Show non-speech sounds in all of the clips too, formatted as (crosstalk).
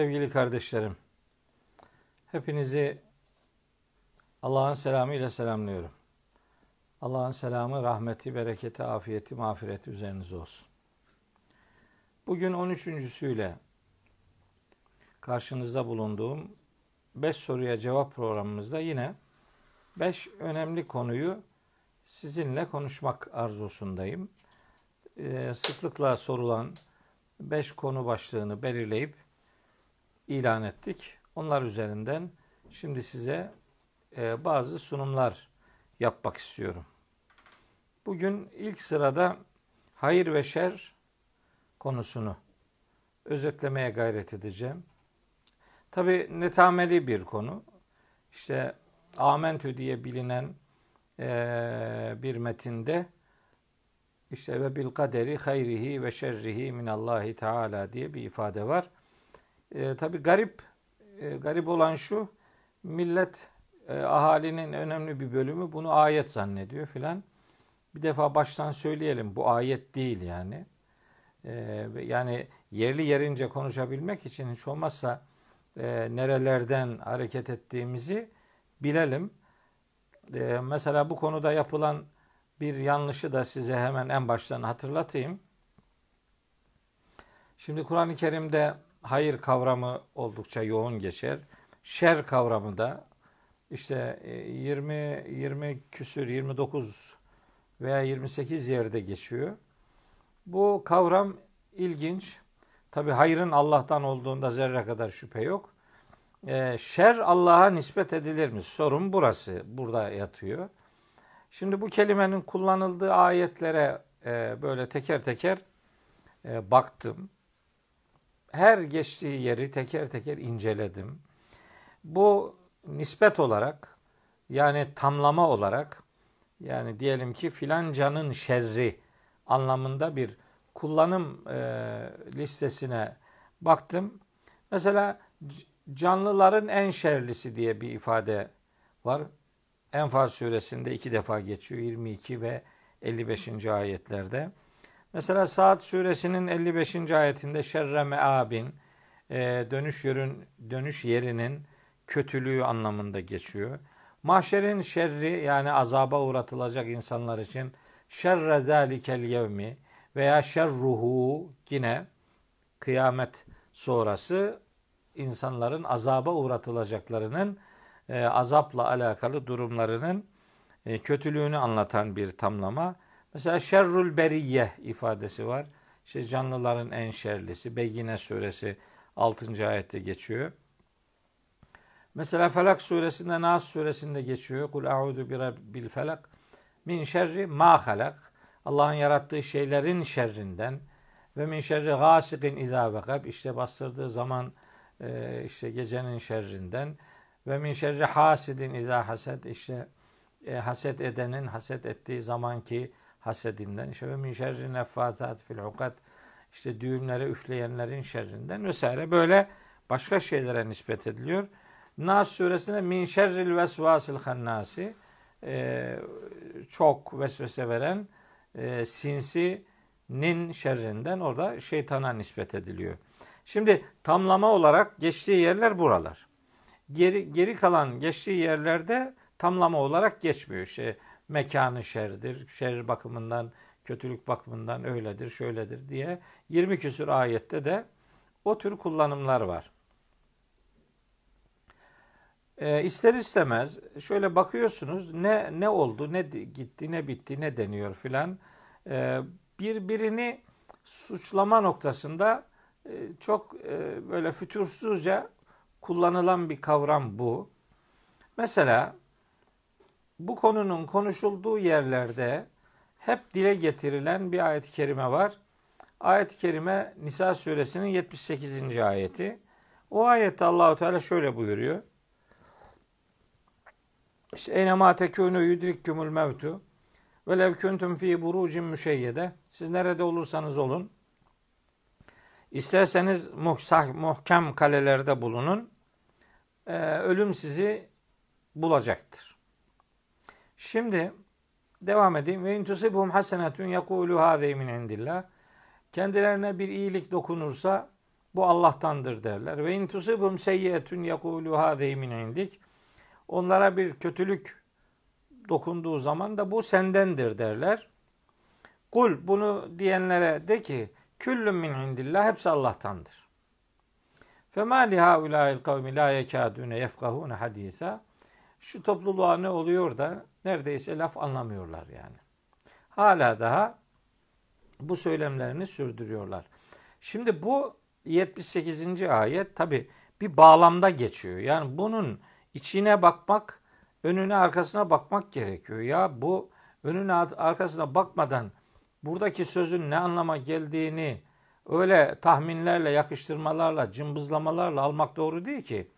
Sevgili kardeşlerim, hepinizi Allah'ın selamı ile selamlıyorum. Allah'ın selamı, rahmeti, bereketi, afiyeti, mağfireti üzerinize olsun. Bugün 13.süyle karşınızda bulunduğum 5 soruya cevap programımızda yine 5 önemli konuyu sizinle konuşmak arzusundayım. Ee, sıklıkla sorulan 5 konu başlığını belirleyip ilan ettik. Onlar üzerinden şimdi size e, bazı sunumlar yapmak istiyorum. Bugün ilk sırada hayır ve şer konusunu özetlemeye gayret edeceğim. Tabi netameli bir konu. İşte Amentü diye bilinen e, bir metinde işte ve bil kaderi hayrihi ve şerrihi minallahi teala diye bir ifade var. E, Tabi garip e, garip olan şu millet e, ahalinin önemli bir bölümü bunu ayet zannediyor filan. Bir defa baştan söyleyelim bu ayet değil yani. E, yani yerli yerince konuşabilmek için hiç olmazsa e, nerelerden hareket ettiğimizi bilelim. E, mesela bu konuda yapılan bir yanlışı da size hemen en baştan hatırlatayım. Şimdi Kur'an-ı Kerim'de hayır kavramı oldukça yoğun geçer. Şer kavramı da işte 20 20 küsür 29 veya 28 yerde geçiyor. Bu kavram ilginç. Tabi hayırın Allah'tan olduğunda zerre kadar şüphe yok. E, şer Allah'a nispet edilir mi? Sorun burası. Burada yatıyor. Şimdi bu kelimenin kullanıldığı ayetlere e, böyle teker teker e, baktım. Her geçtiği yeri teker teker inceledim. Bu nispet olarak yani tamlama olarak yani diyelim ki filancanın şerri anlamında bir kullanım e, listesine baktım. Mesela canlıların en şerlisi diye bir ifade var. Enfal suresinde iki defa geçiyor. 22 ve 55. ayetlerde. Mesela Saat suresinin 55. ayetinde şerre meabin e, dönüş yerin dönüş yerinin kötülüğü anlamında geçiyor. Mahşerin şerri yani azaba uğratılacak insanlar için şerre zalikel yevmi veya şerruhu yine kıyamet sonrası insanların azaba uğratılacaklarının e, azapla alakalı durumlarının e, kötülüğünü anlatan bir tamlama. Mesela şerrul beriyye ifadesi var. İşte canlıların en şerlisi. Beyyine suresi 6. ayette geçiyor. Mesela Felak suresinde, Nas suresinde geçiyor. Kul a'udu bi rabbil felak min şerri ma halak. Allah'ın yarattığı şeylerin şerrinden ve min şerri gasikin izâ vekab. İşte bastırdığı zaman e, işte gecenin şerrinden ve min şerri hasidin izâ hased. İşte e, haset edenin haset ettiği zamanki hasedinden. İşte ve min şerri neffâzat fil ukad. İşte düğümlere üfleyenlerin şerrinden vesaire. Böyle başka şeylere nispet ediliyor. Nas suresinde min şerril vesvasil hannasi e, çok vesvese veren e, sinsinin şerrinden orada şeytana nispet ediliyor. Şimdi tamlama olarak geçtiği yerler buralar. Geri, geri kalan geçtiği yerlerde tamlama olarak geçmiyor. İşte mekanı şerdir, şer bakımından, kötülük bakımından öyledir, şöyledir diye 20 küsur ayette de o tür kullanımlar var. E, ister istemez şöyle bakıyorsunuz ne ne oldu, ne gitti, ne bitti, ne deniyor filan. E, birbirini suçlama noktasında e, çok e, böyle fütursuzca kullanılan bir kavram bu. Mesela bu konunun konuşulduğu yerlerde hep dile getirilen bir ayet-i kerime var. Ayet-i kerime Nisa suresinin 78. ayeti. O ayette Allahu Teala şöyle buyuruyor. İşte eynema tekûnû yudrikkumul mevtu ve lev kuntum fi burucin müşeyyede. Siz nerede olursanız olun. İsterseniz muhsah, muhkem kalelerde bulunun. Ee, ölüm sizi bulacaktır. Şimdi devam edeyim. Ve intusibhum hasenetun yekulu hâzî min indillah. Kendilerine bir iyilik dokunursa Bu Allah'tandır derler. Ve in tusibhum seyyiyetun yekulu hâzihi min indik. Onlara bir kötülük dokunduğu zaman da bu sendendir derler. Kul bunu diyenlere de ki küllün min indillah hepsi Allah'tandır. Fema li haulâil kavmi la yekâdûne yefkahûne hadîsâ. Şu topluluğa ne oluyor da neredeyse laf anlamıyorlar yani. Hala daha bu söylemlerini sürdürüyorlar. Şimdi bu 78. ayet tabi bir bağlamda geçiyor. Yani bunun içine bakmak, önüne arkasına bakmak gerekiyor. Ya bu önüne arkasına bakmadan buradaki sözün ne anlama geldiğini öyle tahminlerle, yakıştırmalarla, cımbızlamalarla almak doğru değil ki.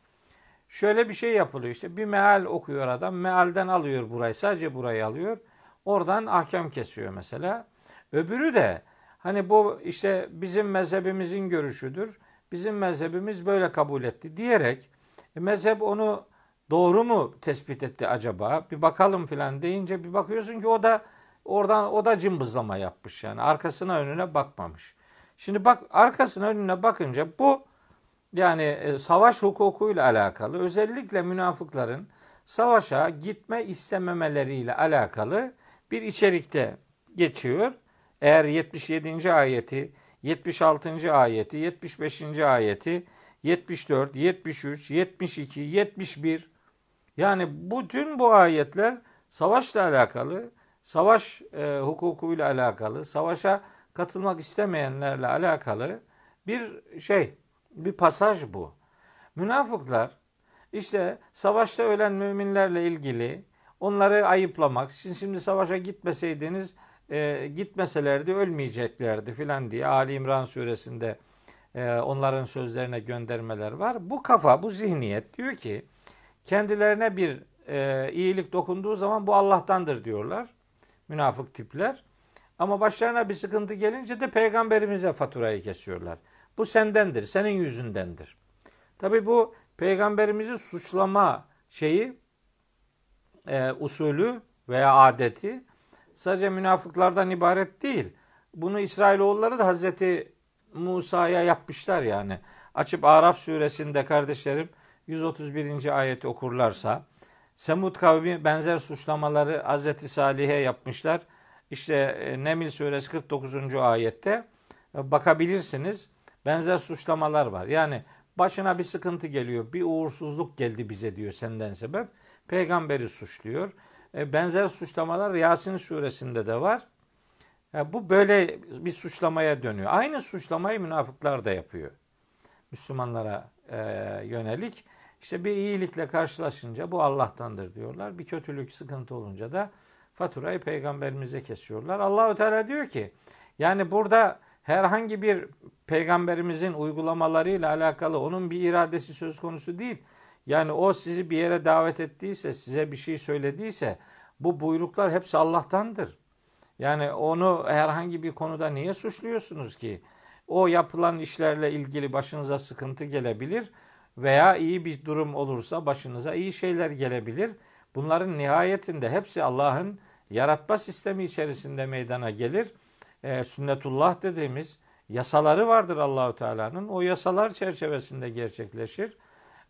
Şöyle bir şey yapılıyor işte bir meal okuyor adam. Mealden alıyor burayı sadece burayı alıyor. Oradan ahkam kesiyor mesela. Öbürü de hani bu işte bizim mezhebimizin görüşüdür. Bizim mezhebimiz böyle kabul etti diyerek e, mezhep onu doğru mu tespit etti acaba? Bir bakalım filan deyince bir bakıyorsun ki o da oradan o da cımbızlama yapmış yani. Arkasına önüne bakmamış. Şimdi bak arkasına önüne bakınca bu yani e, savaş hukukuyla alakalı özellikle münafıkların savaşa gitme istememeleriyle alakalı bir içerikte geçiyor. Eğer 77. ayeti, 76. ayeti, 75. ayeti, 74, 73, 72, 71 yani bütün bu ayetler savaşla alakalı, savaş e, hukukuyla alakalı, savaşa katılmak istemeyenlerle alakalı bir şey, bir pasaj bu. Münafıklar işte savaşta ölen müminlerle ilgili onları ayıplamak, siz şimdi savaşa gitmeseydiniz e, gitmeselerdi ölmeyeceklerdi filan diye Ali İmran suresinde e, onların sözlerine göndermeler var. Bu kafa, bu zihniyet diyor ki kendilerine bir e, iyilik dokunduğu zaman bu Allah'tandır diyorlar. Münafık tipler. Ama başlarına bir sıkıntı gelince de peygamberimize faturayı kesiyorlar. Bu sendendir, senin yüzündendir. Tabi bu peygamberimizi suçlama şeyi, e, usulü veya adeti sadece münafıklardan ibaret değil. Bunu İsrailoğulları da Hazreti Musa'ya yapmışlar yani. Açıp Araf suresinde kardeşlerim 131. ayeti okurlarsa Semud kavmi benzer suçlamaları Hazreti Salih'e yapmışlar. İşte e, Nemil suresi 49. ayette e, bakabilirsiniz. Benzer suçlamalar var. Yani başına bir sıkıntı geliyor. Bir uğursuzluk geldi bize diyor senden sebep. Peygamberi suçluyor. E, benzer suçlamalar Yasin suresinde de var. Bu böyle bir suçlamaya dönüyor. Aynı suçlamayı münafıklar da yapıyor. Müslümanlara yönelik. İşte bir iyilikle karşılaşınca bu Allah'tandır diyorlar. Bir kötülük, sıkıntı olunca da faturayı peygamberimize kesiyorlar. Allahu Teala diyor ki yani burada herhangi bir peygamberimizin uygulamalarıyla alakalı onun bir iradesi söz konusu değil. Yani o sizi bir yere davet ettiyse, size bir şey söylediyse bu buyruklar hepsi Allah'tandır. Yani onu herhangi bir konuda niye suçluyorsunuz ki? O yapılan işlerle ilgili başınıza sıkıntı gelebilir veya iyi bir durum olursa başınıza iyi şeyler gelebilir. Bunların nihayetinde hepsi Allah'ın yaratma sistemi içerisinde meydana gelir. E, sünnetullah dediğimiz yasaları vardır Allahu Teala'nın. O yasalar çerçevesinde gerçekleşir.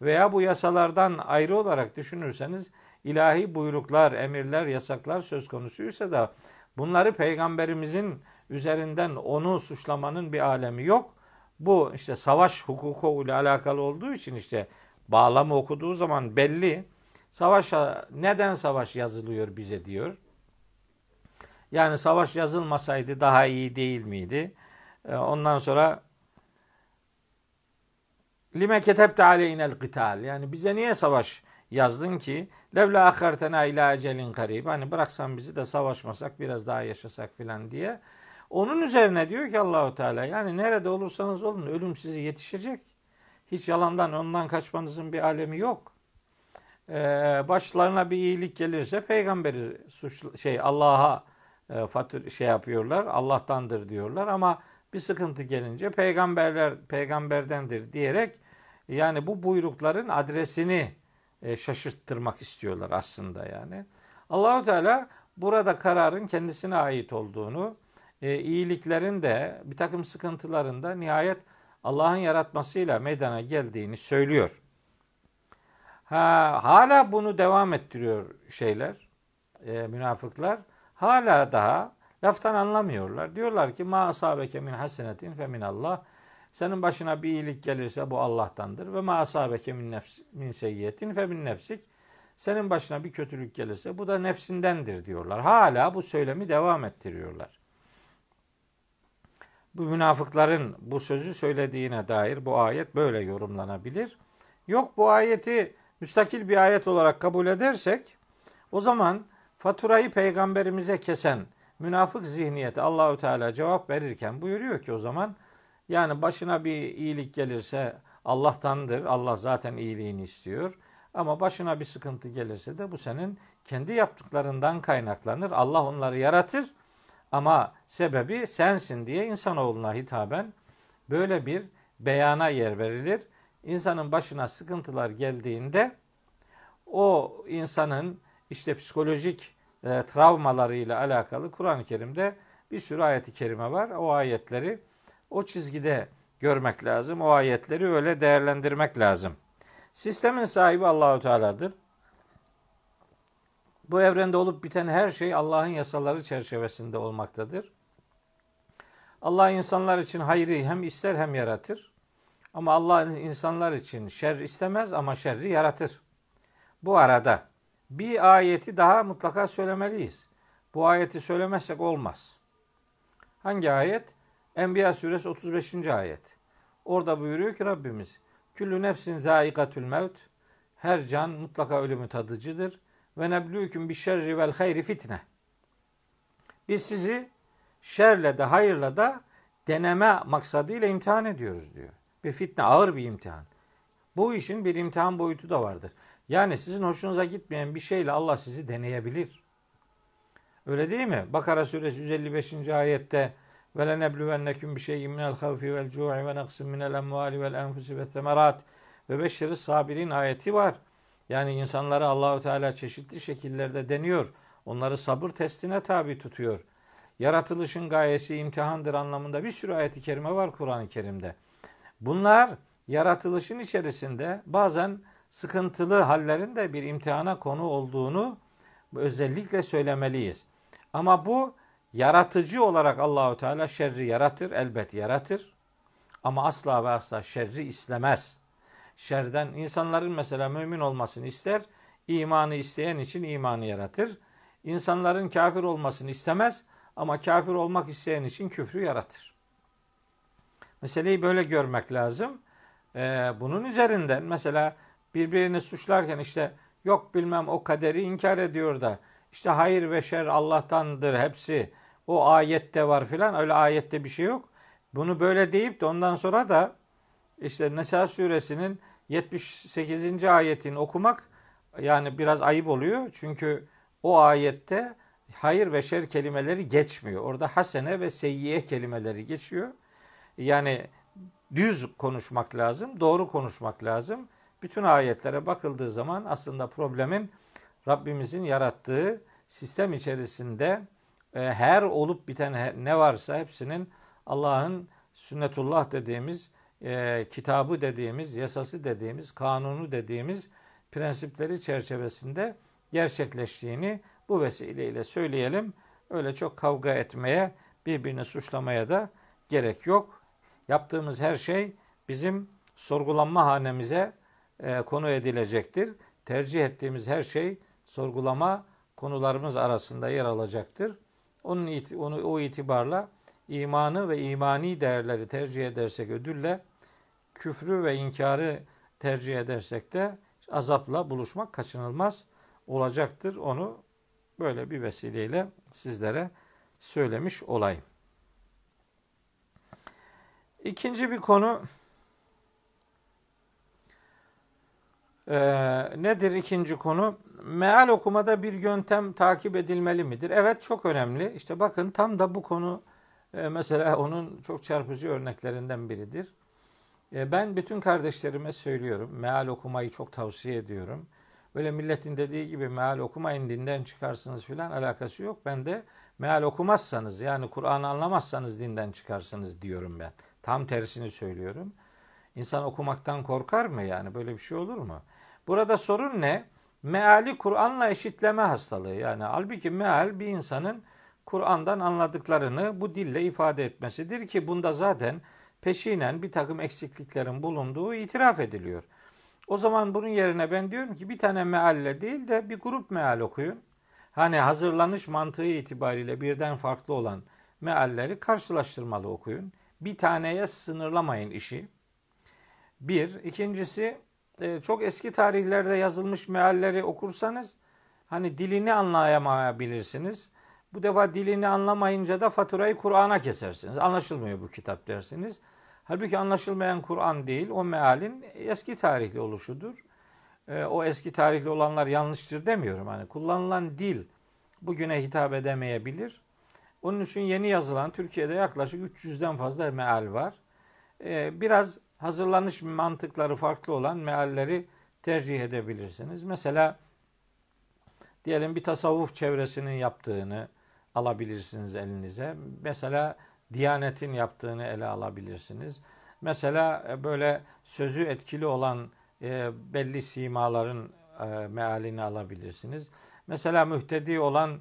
Veya bu yasalardan ayrı olarak düşünürseniz ilahi buyruklar, emirler, yasaklar söz konusuysa da bunları peygamberimizin üzerinden onu suçlamanın bir alemi yok. Bu işte savaş hukuku ile alakalı olduğu için işte bağlamı okuduğu zaman belli. Savaşa neden savaş yazılıyor bize diyor. Yani savaş yazılmasaydı daha iyi değil miydi? Ee, ondan sonra lime ketebte aleyhinel kıtal. Yani bize niye savaş yazdın ki? Levla akhartena ila ecelin karib. Hani bıraksan bizi de savaşmasak biraz daha yaşasak filan diye. Onun üzerine diyor ki Allahu Teala yani nerede olursanız olun ölüm sizi yetişecek. Hiç yalandan ondan kaçmanızın bir alemi yok. Ee, başlarına bir iyilik gelirse peygamberi suç şey Allah'a e, şey yapıyorlar. Allah'tandır diyorlar ama bir sıkıntı gelince peygamberler peygamberdendir diyerek yani bu buyrukların adresini e, şaşırttırmak istiyorlar aslında yani. Allahu Teala burada kararın kendisine ait olduğunu, e, iyiliklerin de bir takım sıkıntıların da nihayet Allah'ın yaratmasıyla meydana geldiğini söylüyor. Ha, hala bunu devam ettiriyor şeyler, e, münafıklar. Hala daha laftan anlamıyorlar. Diyorlar ki ma asabeke min hasenetin fe min Allah. Senin başına bir iyilik gelirse bu Allah'tandır ve ma asabeke min, nefs, min seyyiyetin fe min nefsik. Senin başına bir kötülük gelirse bu da nefsindendir diyorlar. Hala bu söylemi devam ettiriyorlar. Bu münafıkların bu sözü söylediğine dair bu ayet böyle yorumlanabilir. Yok bu ayeti müstakil bir ayet olarak kabul edersek o zaman faturayı peygamberimize kesen münafık zihniyeti Allahü Teala cevap verirken buyuruyor ki o zaman yani başına bir iyilik gelirse Allah'tandır. Allah zaten iyiliğini istiyor. Ama başına bir sıkıntı gelirse de bu senin kendi yaptıklarından kaynaklanır. Allah onları yaratır ama sebebi sensin diye insanoğluna hitaben böyle bir beyana yer verilir. İnsanın başına sıkıntılar geldiğinde o insanın işte psikolojik e, travmalarıyla alakalı Kur'an-ı Kerim'de bir sürü ayeti kerime var. O ayetleri o çizgide görmek lazım. O ayetleri öyle değerlendirmek lazım. Sistemin sahibi Allahu Teala'dır. Bu evrende olup biten her şey Allah'ın yasaları çerçevesinde olmaktadır. Allah insanlar için hayrı hem ister hem yaratır. Ama Allah insanlar için şer istemez ama şerri yaratır. Bu arada bir ayeti daha mutlaka söylemeliyiz. Bu ayeti söylemezsek olmaz. Hangi ayet? Enbiya suresi 35. ayet. Orada buyuruyor ki Rabbimiz Küllü nefsin zâikatül mevt. Her can mutlaka ölümü tadıcıdır. Ve neblûküm bi şerri vel hayri fitne. Biz sizi şerle de hayırla da deneme maksadıyla imtihan ediyoruz diyor. Bir fitne ağır bir imtihan. Bu işin bir imtihan boyutu da vardır. Yani sizin hoşunuza gitmeyen bir şeyle Allah sizi deneyebilir. Öyle değil mi? Bakara suresi 155. ayette ve lenebluvennekum bi şey'in minel havfi vel cu'i ve naqsin minel emvali vel enfusi ve temerat ve beşşeri sabirin ayeti var. Yani insanları Allahu Teala çeşitli şekillerde deniyor. Onları sabır testine tabi tutuyor. Yaratılışın gayesi imtihandır anlamında bir sürü ayet-i kerime var Kur'an-ı Kerim'de. Bunlar yaratılışın içerisinde bazen sıkıntılı hallerin de bir imtihana konu olduğunu özellikle söylemeliyiz. Ama bu yaratıcı olarak Allahu Teala şerri yaratır, elbet yaratır. Ama asla ve asla şerri istemez. Şerden insanların mesela mümin olmasını ister, imanı isteyen için imanı yaratır. İnsanların kafir olmasını istemez ama kafir olmak isteyen için küfrü yaratır. Meseleyi böyle görmek lazım. Ee, bunun üzerinden mesela birbirini suçlarken işte yok bilmem o kaderi inkar ediyor da işte hayır ve şer Allah'tandır hepsi o ayette var filan öyle ayette bir şey yok. Bunu böyle deyip de ondan sonra da işte Nesa suresinin 78. ayetini okumak yani biraz ayıp oluyor. Çünkü o ayette hayır ve şer kelimeleri geçmiyor. Orada hasene ve seyyiye kelimeleri geçiyor. Yani düz konuşmak lazım, doğru konuşmak lazım. Bütün ayetlere bakıldığı zaman aslında problemin Rabbimizin yarattığı sistem içerisinde e, her olup biten ne varsa hepsinin Allah'ın sünnetullah dediğimiz, e, kitabı dediğimiz, yasası dediğimiz, kanunu dediğimiz prensipleri çerçevesinde gerçekleştiğini bu vesileyle söyleyelim. Öyle çok kavga etmeye, birbirini suçlamaya da gerek yok. Yaptığımız her şey bizim sorgulanma hanemize e, konu edilecektir. Tercih ettiğimiz her şey sorgulama konularımız arasında yer alacaktır. Onun onu o itibarla imanı ve imani değerleri tercih edersek ödülle küfrü ve inkarı tercih edersek de azapla buluşmak kaçınılmaz olacaktır. Onu böyle bir vesileyle sizlere söylemiş olayım. İkinci bir konu e, nedir ikinci konu? Meal okumada bir yöntem takip edilmeli midir? Evet çok önemli. İşte bakın tam da bu konu e, mesela onun çok çarpıcı örneklerinden biridir. E, ben bütün kardeşlerime söylüyorum. Meal okumayı çok tavsiye ediyorum. Böyle milletin dediği gibi meal okumayın dinden çıkarsınız filan alakası yok. Ben de meal okumazsanız yani Kur'an'ı anlamazsanız dinden çıkarsınız diyorum ben. Tam tersini söylüyorum. İnsan okumaktan korkar mı yani? Böyle bir şey olur mu? Burada sorun ne? Meali Kur'an'la eşitleme hastalığı. Yani halbuki meal bir insanın Kur'an'dan anladıklarını bu dille ifade etmesidir ki bunda zaten peşinen bir takım eksikliklerin bulunduğu itiraf ediliyor. O zaman bunun yerine ben diyorum ki bir tane mealle değil de bir grup meal okuyun. Hani hazırlanış mantığı itibariyle birden farklı olan mealleri karşılaştırmalı okuyun. Bir taneye sınırlamayın işi. Bir. ikincisi e, çok eski tarihlerde yazılmış mealleri okursanız hani dilini anlayamayabilirsiniz. Bu defa dilini anlamayınca da faturayı Kur'an'a kesersiniz. Anlaşılmıyor bu kitap dersiniz. Halbuki anlaşılmayan Kur'an değil, o mealin eski tarihli oluşudur. E, o eski tarihli olanlar yanlıştır demiyorum. Hani kullanılan dil bugüne hitap edemeyebilir. Onun için yeni yazılan Türkiye'de yaklaşık 300'den fazla meal var. E, biraz hazırlanış mantıkları farklı olan mealleri tercih edebilirsiniz. Mesela diyelim bir tasavvuf çevresinin yaptığını alabilirsiniz elinize. Mesela Diyanet'in yaptığını ele alabilirsiniz. Mesela e, böyle sözü etkili olan e, belli simaların e, mealini alabilirsiniz. Mesela mühtedi olan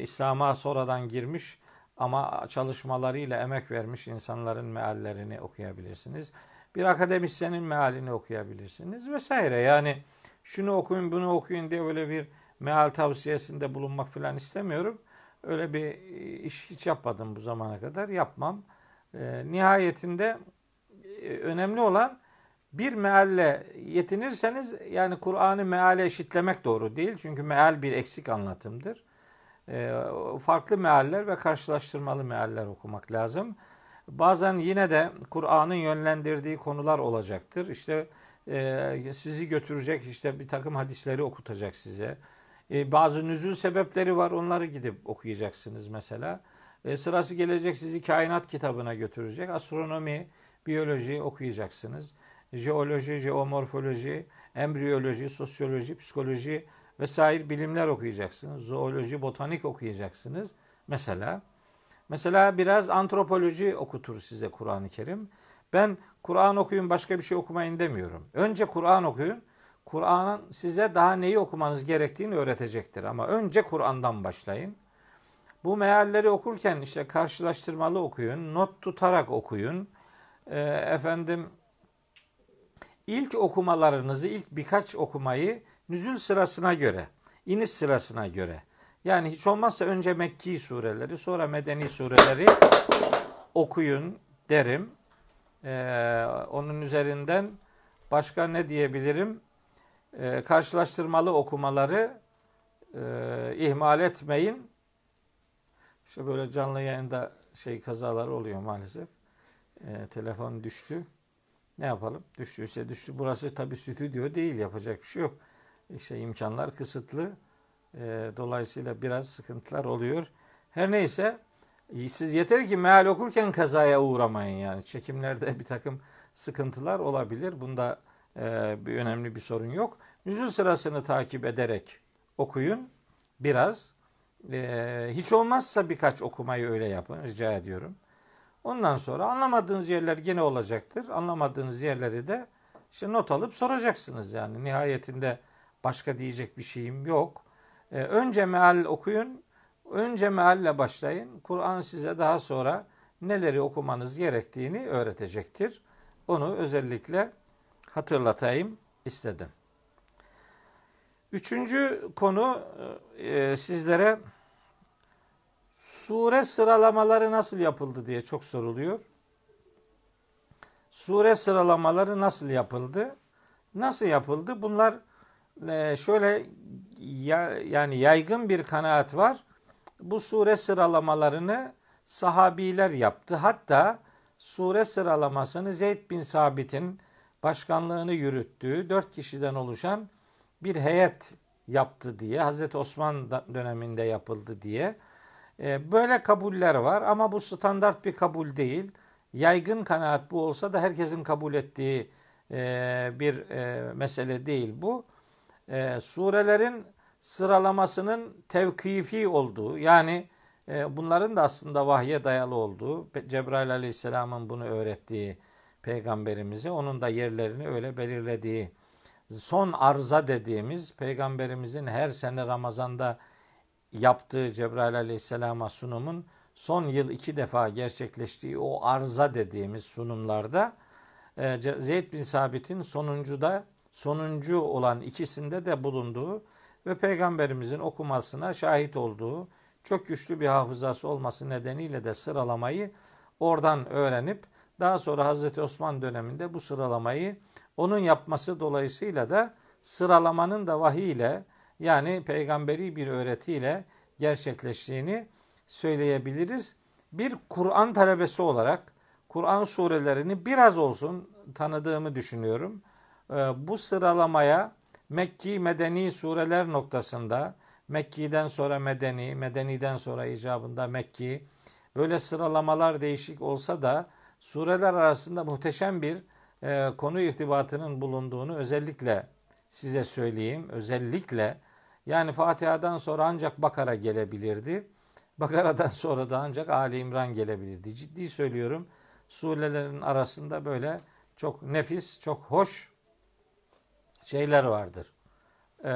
İslam'a sonradan girmiş ama çalışmalarıyla emek vermiş insanların meallerini okuyabilirsiniz. Bir akademisyenin mealini okuyabilirsiniz vesaire. Yani şunu okuyun bunu okuyun diye böyle bir meal tavsiyesinde bulunmak falan istemiyorum. Öyle bir iş hiç yapmadım bu zamana kadar. Yapmam. E, nihayetinde e, önemli olan bir mealle yetinirseniz yani Kur'an'ı meale eşitlemek doğru değil. Çünkü meal bir eksik anlatımdır. E, farklı mealler ve karşılaştırmalı mealler okumak lazım. Bazen yine de Kur'an'ın yönlendirdiği konular olacaktır. İşte e, sizi götürecek işte bir takım hadisleri okutacak size. E, bazı nüzul sebepleri var onları gidip okuyacaksınız mesela. E, sırası gelecek sizi kainat kitabına götürecek. Astronomi, biyoloji okuyacaksınız. Jeoloji, jeomorfoloji, embriyoloji, sosyoloji, psikoloji vesaire bilimler okuyacaksınız. Zooloji, botanik okuyacaksınız. Mesela Mesela biraz antropoloji okutur size Kur'an-ı Kerim. Ben Kur'an okuyun başka bir şey okumayın demiyorum. Önce Kur'an okuyun. Kur'an'ın size daha neyi okumanız gerektiğini öğretecektir. Ama önce Kur'an'dan başlayın. Bu mealleri okurken işte karşılaştırmalı okuyun, not tutarak okuyun. Ee, efendim ilk okumalarınızı, ilk birkaç okumayı nüzül sırasına göre, iniş sırasına göre yani hiç olmazsa önce Mekki sureleri sonra Medeni sureleri okuyun derim. Ee, onun üzerinden başka ne diyebilirim? Ee, karşılaştırmalı okumaları e, ihmal etmeyin. İşte böyle canlı yayında şey kazalar oluyor maalesef. Ee, telefon düştü. Ne yapalım? Düştüyse düştü. Burası tabii stüdyo değil. Yapacak bir şey yok. İşte imkanlar kısıtlı. E, dolayısıyla biraz sıkıntılar oluyor. Her neyse siz yeter ki meal okurken kazaya uğramayın yani. Çekimlerde (laughs) bir takım sıkıntılar olabilir. Bunda e, bir önemli bir sorun yok. Nüzul sırasını takip ederek okuyun biraz. E, hiç olmazsa birkaç okumayı öyle yapın rica ediyorum. Ondan sonra anlamadığınız yerler gene olacaktır. Anlamadığınız yerleri de işte not alıp soracaksınız yani. Nihayetinde başka diyecek bir şeyim yok. E, önce meal okuyun. Önce mealle başlayın. Kur'an size daha sonra neleri okumanız gerektiğini öğretecektir. Onu özellikle hatırlatayım istedim. Üçüncü konu e, sizlere sure sıralamaları nasıl yapıldı diye çok soruluyor. Sure sıralamaları nasıl yapıldı? Nasıl yapıldı? Bunlar e, şöyle ya, yani yaygın bir kanaat var. Bu sure sıralamalarını sahabiler yaptı. Hatta sure sıralamasını Zeyd bin Sabit'in başkanlığını yürüttüğü dört kişiden oluşan bir heyet yaptı diye Hazreti Osman döneminde yapıldı diye e, böyle kabuller var ama bu standart bir kabul değil. Yaygın kanaat bu olsa da herkesin kabul ettiği e, bir e, mesele değil bu e, surelerin sıralamasının tevkifi olduğu yani E, bunların da aslında vahye dayalı olduğu, Cebrail aleyhisselamın bunu öğrettiği peygamberimize, onun da yerlerini öyle belirlediği, son arıza dediğimiz peygamberimizin her sene Ramazan'da yaptığı Cebrail aleyhisselama sunumun son yıl iki defa gerçekleştiği o arıza dediğimiz sunumlarda e, Zeyd bin Sabit'in sonuncuda sonuncu olan ikisinde de bulunduğu ve peygamberimizin okumasına şahit olduğu çok güçlü bir hafızası olması nedeniyle de sıralamayı oradan öğrenip daha sonra Hazreti Osman döneminde bu sıralamayı onun yapması dolayısıyla da sıralamanın da vahiy ile yani peygamberi bir öğretiyle gerçekleştiğini söyleyebiliriz. Bir Kur'an talebesi olarak Kur'an surelerini biraz olsun tanıdığımı düşünüyorum. Ee, bu sıralamaya Mekki Medeni sureler noktasında Mekki'den sonra Medeni, Medeni'den sonra icabında Mekki böyle sıralamalar değişik olsa da sureler arasında muhteşem bir e, konu irtibatının bulunduğunu özellikle size söyleyeyim. Özellikle yani Fatiha'dan sonra ancak Bakara gelebilirdi. Bakara'dan (laughs) sonra da ancak Ali İmran gelebilirdi. Ciddi söylüyorum. Surelerin arasında böyle çok nefis, çok hoş şeyler vardır. Ee,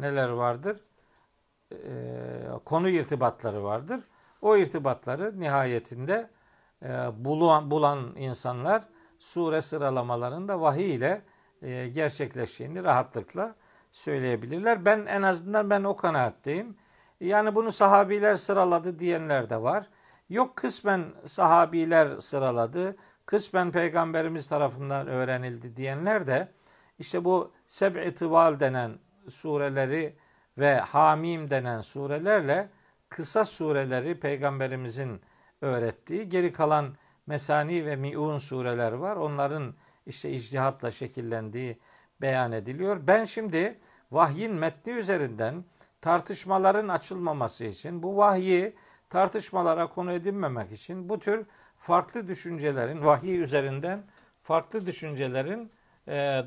neler vardır? Ee, konu irtibatları vardır. O irtibatları nihayetinde e, bulan, bulan insanlar sure sıralamalarında vahiy ile e, gerçekleştiğini rahatlıkla söyleyebilirler. Ben en azından ben o kanaatteyim. Yani bunu sahabiler sıraladı diyenler de var. Yok kısmen sahabiler sıraladı, kısmen peygamberimiz tarafından öğrenildi diyenler de işte bu Seb'i Tıval denen sureleri ve Hamim denen surelerle kısa sureleri peygamberimizin öğrettiği geri kalan Mesani ve Mi'un sureler var. Onların işte icdihatla şekillendiği beyan ediliyor. Ben şimdi vahyin metni üzerinden tartışmaların açılmaması için bu vahyi tartışmalara konu edinmemek için bu tür farklı düşüncelerin vahiy üzerinden farklı düşüncelerin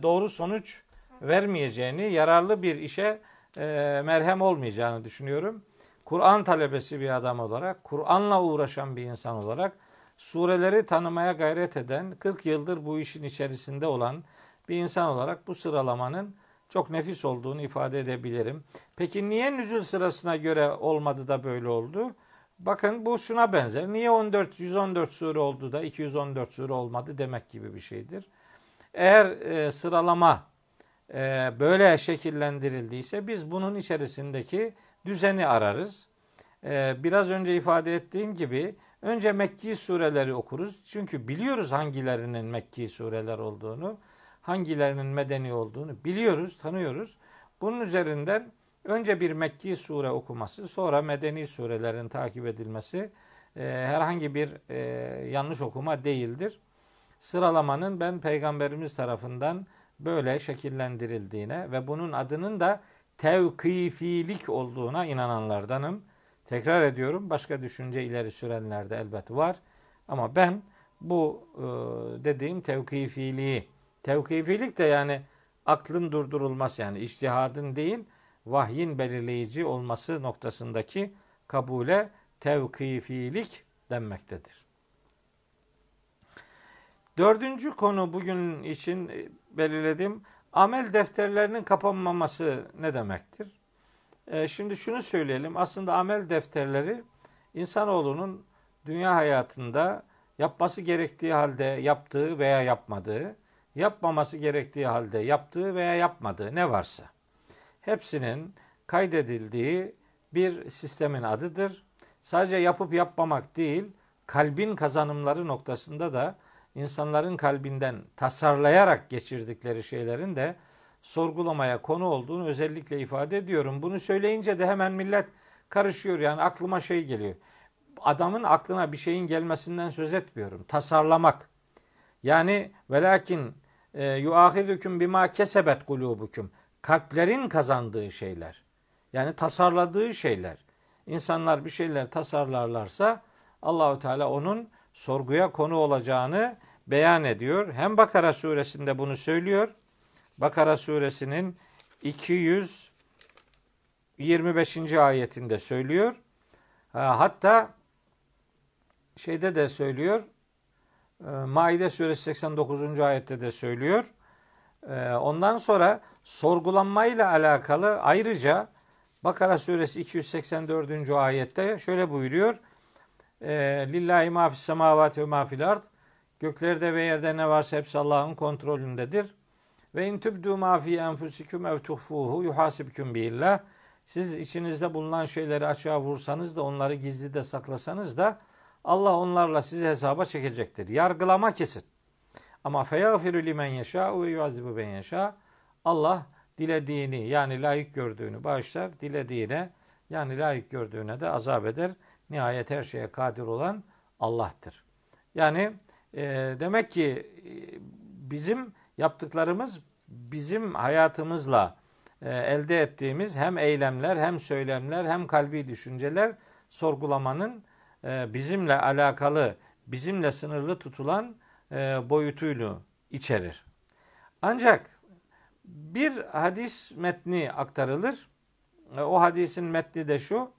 doğru sonuç vermeyeceğini, yararlı bir işe e, merhem olmayacağını düşünüyorum. Kur'an talebesi bir adam olarak, Kur'an'la uğraşan bir insan olarak sureleri tanımaya gayret eden, 40 yıldır bu işin içerisinde olan bir insan olarak bu sıralamanın çok nefis olduğunu ifade edebilirim. Peki niye nüzul sırasına göre olmadı da böyle oldu? Bakın bu şuna benzer. Niye 14 114 sure oldu da 214 sure olmadı demek gibi bir şeydir. Eğer e, sıralama e, böyle şekillendirildiyse biz bunun içerisindeki düzeni ararız. E, biraz önce ifade ettiğim gibi önce Mekki sureleri okuruz. Çünkü biliyoruz hangilerinin Mekki sureler olduğunu hangilerinin medeni olduğunu biliyoruz, tanıyoruz. Bunun üzerinden önce bir Mekki sure okuması, sonra medeni surelerin takip edilmesi e, herhangi bir e, yanlış okuma değildir. Sıralamanın ben peygamberimiz tarafından böyle şekillendirildiğine ve bunun adının da tevkifilik olduğuna inananlardanım. Tekrar ediyorum başka düşünce ileri sürenler de elbet var. Ama ben bu e, dediğim tevkifiliği Tevkifilik de yani aklın durdurulması yani içtihadın değil vahyin belirleyici olması noktasındaki kabule tevkifilik denmektedir. Dördüncü konu bugün için belirledim. Amel defterlerinin kapanmaması ne demektir? E, şimdi şunu söyleyelim. Aslında amel defterleri insanoğlunun dünya hayatında yapması gerektiği halde yaptığı veya yapmadığı yapmaması gerektiği halde yaptığı veya yapmadığı ne varsa hepsinin kaydedildiği bir sistemin adıdır. Sadece yapıp yapmamak değil, kalbin kazanımları noktasında da insanların kalbinden tasarlayarak geçirdikleri şeylerin de sorgulamaya konu olduğunu özellikle ifade ediyorum. Bunu söyleyince de hemen millet karışıyor yani aklıma şey geliyor. Adamın aklına bir şeyin gelmesinden söz etmiyorum. Tasarlamak. Yani velakin e, yuahidüküm bima kesebet kulubukum. Kalplerin kazandığı şeyler. Yani tasarladığı şeyler. İnsanlar bir şeyler tasarlarlarsa Allahu Teala onun sorguya konu olacağını beyan ediyor. Hem Bakara suresinde bunu söylüyor. Bakara suresinin 225. ayetinde söylüyor. Hatta şeyde de söylüyor. E, Maide suresi 89. ayette de söylüyor. E, ondan sonra sorgulanmayla alakalı ayrıca Bakara suresi 284. ayette şöyle buyuruyor. E, Lillahi ma fis semavati ve ma fil ard. Göklerde ve yerde ne varsa hepsi Allah'ın kontrolündedir. Ve in tübdü ma fi enfusikum ev tuhfuhu yuhasibkum billah. Siz içinizde bulunan şeyleri açığa vursanız da onları gizli de saklasanız da Allah onlarla sizi hesaba çekecektir. Yargılama kesin. Ama feyafiru limen yeşâ ve yuazibu ben yeşâ. Allah dilediğini yani layık gördüğünü bağışlar. Dilediğine yani layık gördüğüne de azap eder. Nihayet her şeye kadir olan Allah'tır. Yani e, demek ki e, bizim yaptıklarımız bizim hayatımızla e, elde ettiğimiz hem eylemler hem söylemler hem kalbi düşünceler sorgulamanın e, bizimle alakalı, bizimle sınırlı tutulan e, boyutuyla içerir. Ancak bir hadis metni aktarılır. E, o hadisin metni de şu.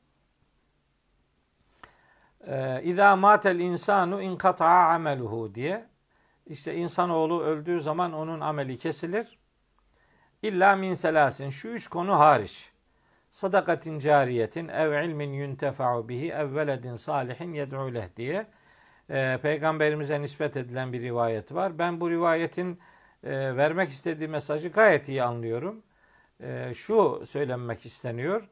E, İza matel insanu inkata'a ameluhu diye. İşte insanoğlu öldüğü zaman onun ameli kesilir. İlla min selasin. Şu üç konu hariç. Sadakatin cariyetin ev ilmin yuntefa'u bihi ev veledin salihin yed'u leh diye e, peygamberimize nispet edilen bir rivayet var. Ben bu rivayetin e, vermek istediği mesajı gayet iyi anlıyorum. E, şu söylenmek isteniyor.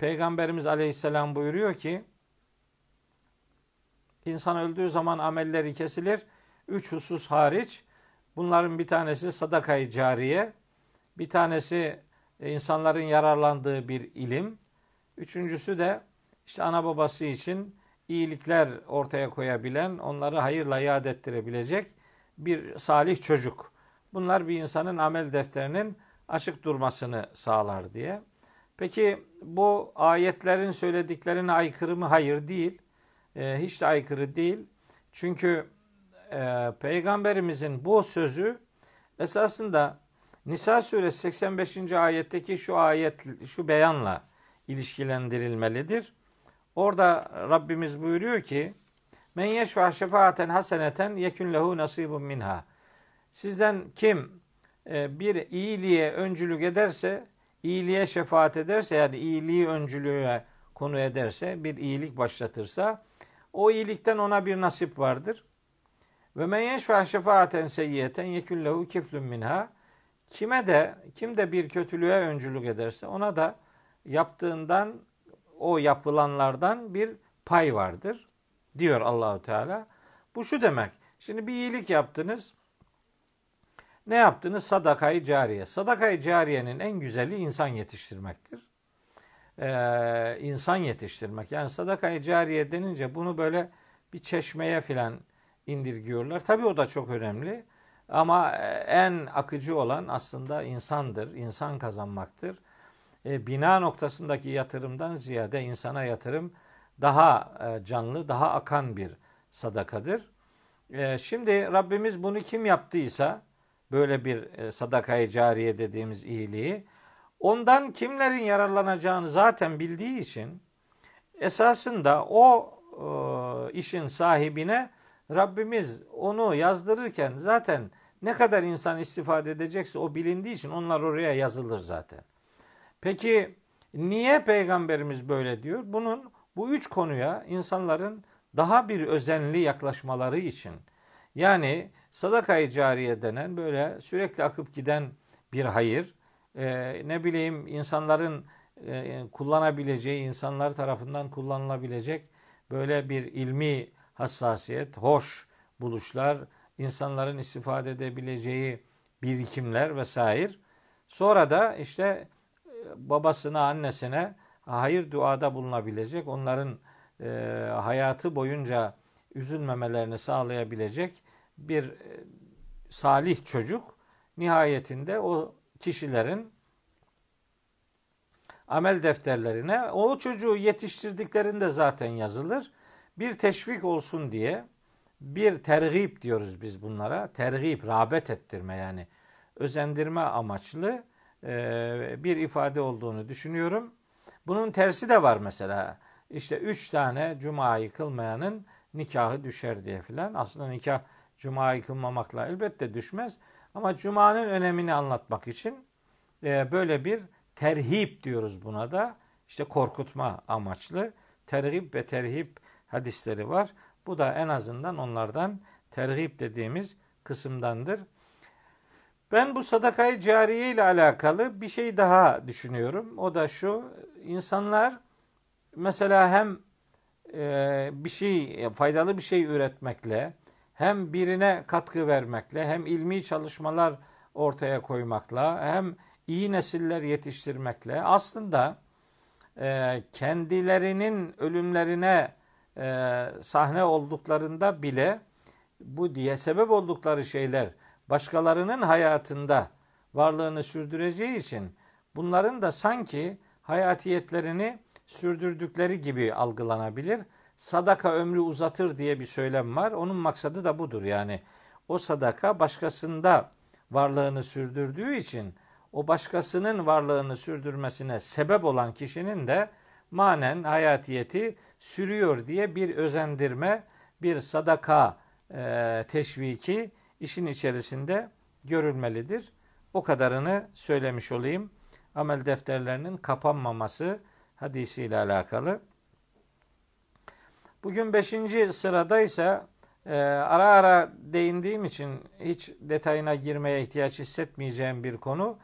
Peygamberimiz aleyhisselam buyuruyor ki insan öldüğü zaman amelleri kesilir. Üç husus hariç bunların bir tanesi sadakayı cariye, bir tanesi insanların yararlandığı bir ilim, üçüncüsü de işte ana babası için iyilikler ortaya koyabilen, onları hayırla yad ettirebilecek bir salih çocuk. Bunlar bir insanın amel defterinin açık durmasını sağlar diye. Peki bu ayetlerin söylediklerine aykırı mı? Hayır değil. E, hiç de aykırı değil. Çünkü e, Peygamberimizin bu sözü esasında Nisa suresi 85. ayetteki şu ayet şu beyanla ilişkilendirilmelidir. Orada Rabbimiz buyuruyor ki Men yeşfa şefaaten haseneten yekün lehu nasibun minha. Sizden kim e, bir iyiliğe öncülük ederse, iyiliğe şefaat ederse yani iyiliği öncülüğe konu ederse, bir iyilik başlatırsa o iyilikten ona bir nasip vardır. Ve men yeşfa şefaaten seyyiyeten yekün lehu kiflun minha. Kime de kim de bir kötülüğe öncülük ederse ona da yaptığından o yapılanlardan bir pay vardır diyor Allahu Teala. Bu şu demek. Şimdi bir iyilik yaptınız. Ne yaptınız? Sadakayı cariye. Sadakayı cariyenin en güzeli insan yetiştirmektir. Ee, insan yetiştirmek. Yani sadakayı cariye denince bunu böyle bir çeşmeye filan indirgiyorlar. Tabii o da çok önemli. Ama en akıcı olan aslında insandır. İnsan kazanmaktır. E, bina noktasındaki yatırımdan ziyade insana yatırım daha e, canlı, daha akan bir sadakadır. E, şimdi Rabbimiz bunu kim yaptıysa böyle bir e, sadakayı cariye dediğimiz iyiliği ondan kimlerin yararlanacağını zaten bildiği için esasında o e, işin sahibine Rabbimiz onu yazdırırken zaten ne kadar insan istifade edecekse o bilindiği için onlar oraya yazılır zaten. Peki niye peygamberimiz böyle diyor? Bunun bu üç konuya insanların daha bir özenli yaklaşmaları için yani sadakayı cariye denen böyle sürekli akıp giden bir hayır e, ne bileyim insanların e, kullanabileceği insanlar tarafından kullanılabilecek böyle bir ilmi hassasiyet, hoş buluşlar, insanların istifade edebileceği birikimler vesaire. Sonra da işte babasına, annesine hayır duada bulunabilecek, onların e, hayatı boyunca üzülmemelerini sağlayabilecek bir e, salih çocuk nihayetinde o kişilerin amel defterlerine o çocuğu yetiştirdiklerinde zaten yazılır. Bir teşvik olsun diye bir tergip diyoruz biz bunlara. Tergip, rağbet ettirme yani özendirme amaçlı e, bir ifade olduğunu düşünüyorum. Bunun tersi de var mesela. işte üç tane cumayı kılmayanın nikahı düşer diye filan. Aslında nikah cumayı kılmamakla elbette düşmez. Ama cumanın önemini anlatmak için e, böyle bir terhip diyoruz buna da. İşte korkutma amaçlı terhip ve terhip hadisleri var. Bu da en azından onlardan terhip dediğimiz kısımdandır. Ben bu sadakayı cariye ile alakalı bir şey daha düşünüyorum. O da şu. insanlar mesela hem e, bir şey faydalı bir şey üretmekle hem birine katkı vermekle hem ilmi çalışmalar ortaya koymakla hem iyi nesiller yetiştirmekle aslında e, kendilerinin ölümlerine e, sahne olduklarında bile bu diye sebep oldukları şeyler başkalarının hayatında varlığını sürdüreceği için bunların da sanki hayatiyetlerini sürdürdükleri gibi algılanabilir. Sadaka ömrü uzatır diye bir söylem var. Onun maksadı da budur. Yani o sadaka başkasında varlığını sürdürdüğü için o başkasının varlığını sürdürmesine sebep olan kişinin de manen hayatiyeti sürüyor diye bir özendirme, bir sadaka e, teşviki işin içerisinde görülmelidir. O kadarını söylemiş olayım. Amel defterlerinin kapanmaması hadisiyle alakalı. Bugün beşinci sıradaysa e, ara ara değindiğim için hiç detayına girmeye ihtiyaç hissetmeyeceğim bir konu.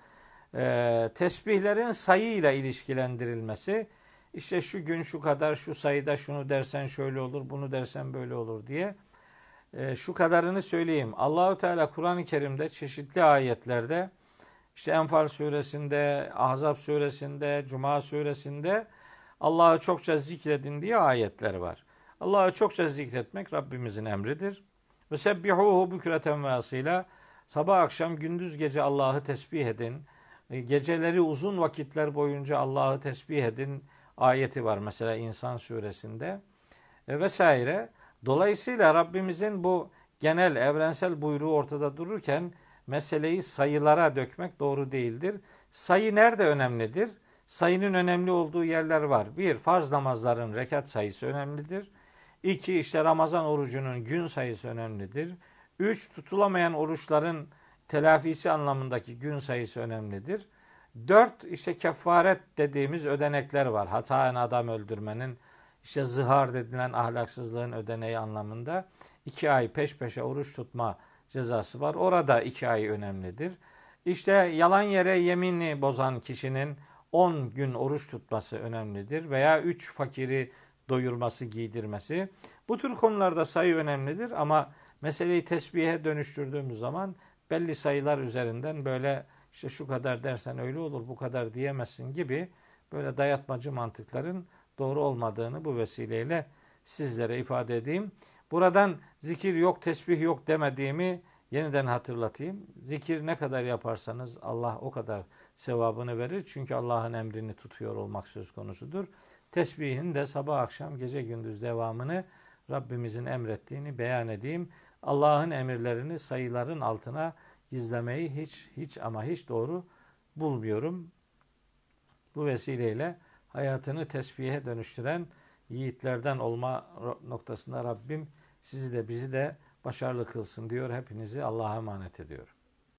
E, tesbihlerin sayıyla ilişkilendirilmesi. İşte şu gün şu kadar şu sayıda şunu dersen şöyle olur bunu dersen böyle olur diye. E, şu kadarını söyleyeyim. Allahu Teala Kur'an-ı Kerim'de çeşitli ayetlerde işte Enfal suresinde, Ahzab suresinde, Cuma suresinde Allah'ı çokça zikredin diye ayetler var. Allah'ı çokça zikretmek Rabbimizin emridir. Ve sebbihuhu bükreten ve sabah akşam gündüz gece Allah'ı tesbih edin. E, geceleri uzun vakitler boyunca Allah'ı tesbih edin ayeti var mesela İnsan suresinde e, vesaire. Dolayısıyla Rabbimizin bu genel evrensel buyruğu ortada dururken meseleyi sayılara dökmek doğru değildir. Sayı nerede önemlidir? Sayının önemli olduğu yerler var. Bir, farz namazların rekat sayısı önemlidir. İki, işte Ramazan orucunun gün sayısı önemlidir. Üç, tutulamayan oruçların telafisi anlamındaki gün sayısı önemlidir. Dört, işte kefaret dediğimiz ödenekler var. Hataen adam öldürmenin, işte zihar dedilen ahlaksızlığın ödeneği anlamında. iki ay peş peşe oruç tutma cezası var. Orada iki ay önemlidir. İşte yalan yere yemini bozan kişinin 10 gün oruç tutması önemlidir. Veya 3 fakiri doyurması, giydirmesi. Bu tür konularda sayı önemlidir ama meseleyi tesbihe dönüştürdüğümüz zaman belli sayılar üzerinden böyle işte şu kadar dersen öyle olur, bu kadar diyemezsin gibi böyle dayatmacı mantıkların doğru olmadığını bu vesileyle sizlere ifade edeyim. Buradan zikir yok, tesbih yok demediğimi yeniden hatırlatayım. Zikir ne kadar yaparsanız Allah o kadar sevabını verir. Çünkü Allah'ın emrini tutuyor olmak söz konusudur. Tesbihin de sabah akşam gece gündüz devamını Rabbimizin emrettiğini beyan edeyim. Allah'ın emirlerini sayıların altına gizlemeyi hiç hiç ama hiç doğru bulmuyorum. Bu vesileyle hayatını tesbihe dönüştüren yiğitlerden olma noktasında Rabbim sizi de bizi de başarılı kılsın diyor. Hepinizi Allah'a emanet ediyorum.